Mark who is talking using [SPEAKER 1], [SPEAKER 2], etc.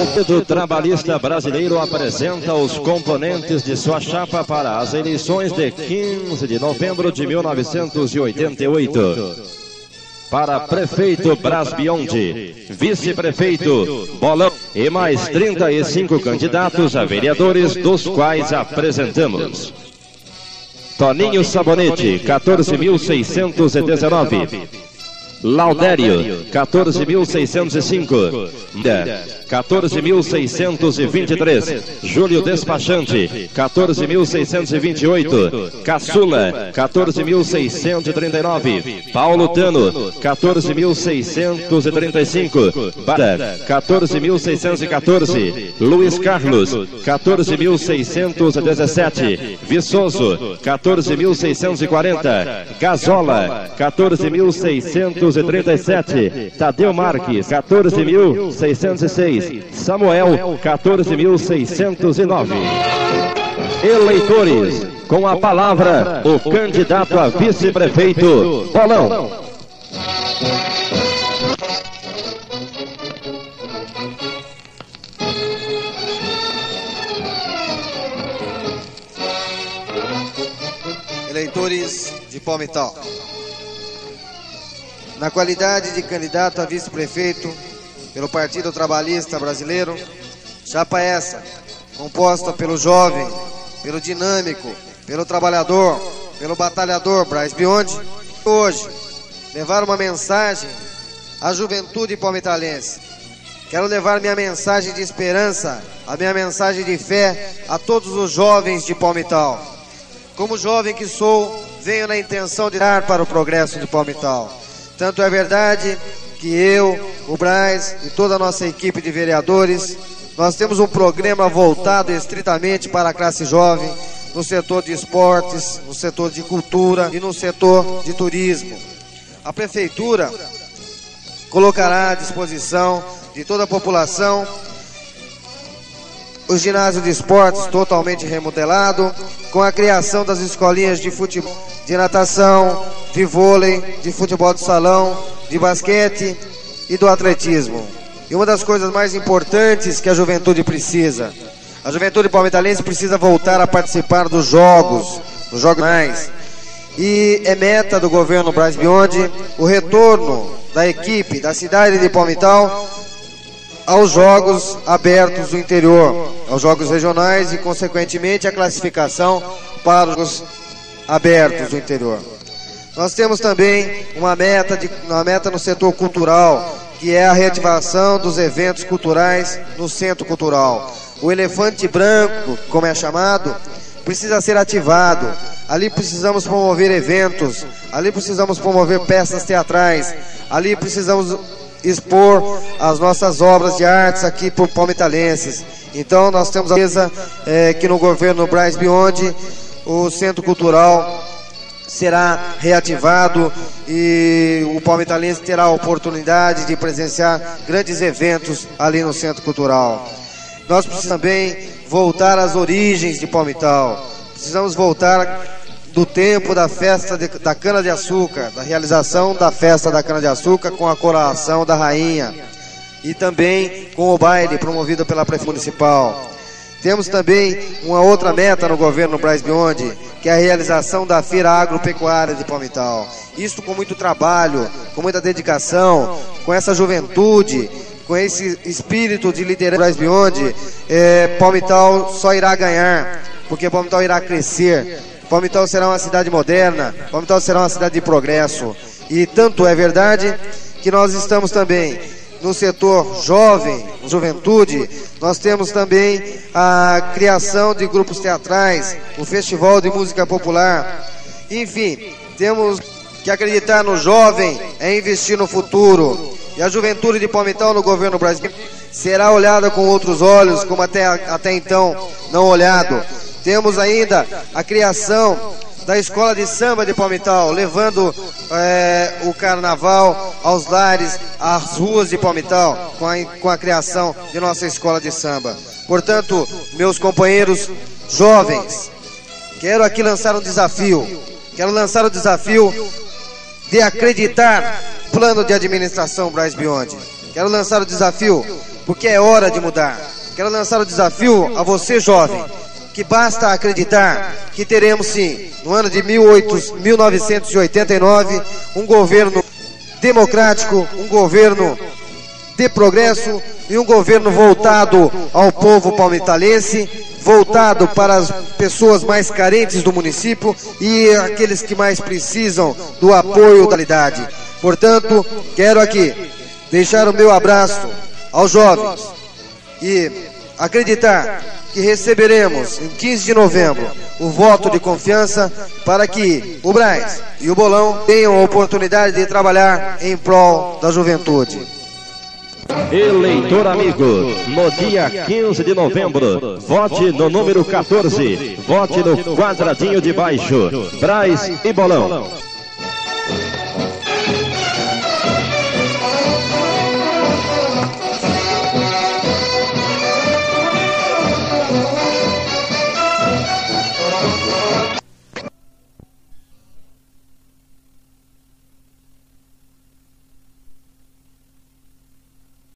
[SPEAKER 1] Partido Trabalhista Brasileiro apresenta os componentes de sua chapa para as eleições de 15 de novembro de 1988. Para prefeito Bras Biondi, vice-prefeito Bolão e mais 35 candidatos a vereadores, dos quais apresentamos. Toninho Sabonete, 14.619. Laudério, 14.605. 14.623. Júlio Despachante, 14.628. Caçula, 14.639. Paulo Tano, 14.635. Bada, 14.614. Luiz Carlos, 14.617. Viçoso, 14.640. Gazola, 14.637. Tadeu Marques, 14.606. Samuel, 14.609. Eleitores, com a palavra, o candidato a vice-prefeito, Bolão.
[SPEAKER 2] Eleitores de Palmital. Na qualidade de candidato a vice-prefeito pelo Partido Trabalhista Brasileiro, chapa essa, composta pelo jovem, pelo dinâmico, pelo trabalhador, pelo batalhador Braz Biondi, hoje levar uma mensagem à juventude palmitalense. Quero levar minha mensagem de esperança, a minha mensagem de fé a todos os jovens de Palmital. Como jovem que sou, venho na intenção de dar para o progresso de Palmital. Tanto é verdade que eu, o Braz e toda a nossa equipe de vereadores, nós temos um programa voltado estritamente para a classe jovem, no setor de esportes, no setor de cultura e no setor de turismo. A prefeitura colocará à disposição de toda a população o ginásio de esportes totalmente remodelado, com a criação das escolinhas de futebol, de natação, de vôlei, de futebol de salão, de basquete e do atletismo. E uma das coisas mais importantes que a juventude precisa, a juventude palmitalense precisa voltar a participar dos jogos, dos jogos mais. E é meta do governo Braz Beyond o retorno da equipe da cidade de Palmital aos jogos abertos do interior, aos jogos regionais e, consequentemente, a classificação para os abertos do interior. Nós temos também uma meta, de, uma meta no setor cultural, que é a reativação dos eventos culturais no centro cultural. O elefante branco, como é chamado, precisa ser ativado. Ali precisamos promover eventos, ali precisamos promover peças teatrais, ali precisamos expor as nossas obras de artes aqui por palmitalenses. Então nós temos a certeza é, que no governo Braz Beyond o Centro Cultural será reativado e o palmitalense terá a oportunidade de presenciar grandes eventos ali no Centro Cultural. Nós precisamos também voltar às origens de Palmital. Precisamos voltar do tempo da festa de, da cana-de-açúcar, da realização da festa da cana-de-açúcar com a coroação da rainha e também com o baile promovido pela Prefeitura Municipal. Temos também uma outra meta no governo Braz Beyond, que é a realização da Feira Agropecuária de Palmital. Isso com muito trabalho, com muita dedicação, com essa juventude, com esse espírito de liderança Braz Beyond, é, Palmital só irá ganhar, porque Palmital irá crescer, Palmital será uma cidade moderna, Palmital será uma cidade de progresso. E tanto é verdade que nós estamos também no setor jovem, juventude, nós temos também a criação de grupos teatrais, o Festival de Música Popular. Enfim, temos que acreditar no jovem é investir no futuro. E a juventude de Palmital no governo brasileiro será olhada com outros olhos, como até, até então não olhado. Temos ainda a criação da escola de samba de Palmital, levando é, o carnaval aos lares, às ruas de Palmital, com a, com a criação de nossa escola de samba. Portanto, meus companheiros jovens, quero aqui lançar um desafio. Quero lançar o desafio de acreditar plano de administração Braz Beyond. Quero lançar o desafio porque é hora de mudar. Quero lançar o desafio a você, jovem, que basta acreditar que teremos sim, no ano de 18, 1989, um governo democrático, um governo de progresso e um governo voltado ao povo palmitalense, voltado para as pessoas mais carentes do município e aqueles que mais precisam do apoio da realidade. Portanto, quero aqui deixar o meu abraço aos jovens e acreditar que receberemos em 15 de novembro o voto de confiança para que o Braz e o Bolão tenham a oportunidade de trabalhar em prol da juventude.
[SPEAKER 1] Eleitor amigo, no dia 15 de novembro, vote no número 14, vote no quadradinho de baixo, Braz e Bolão.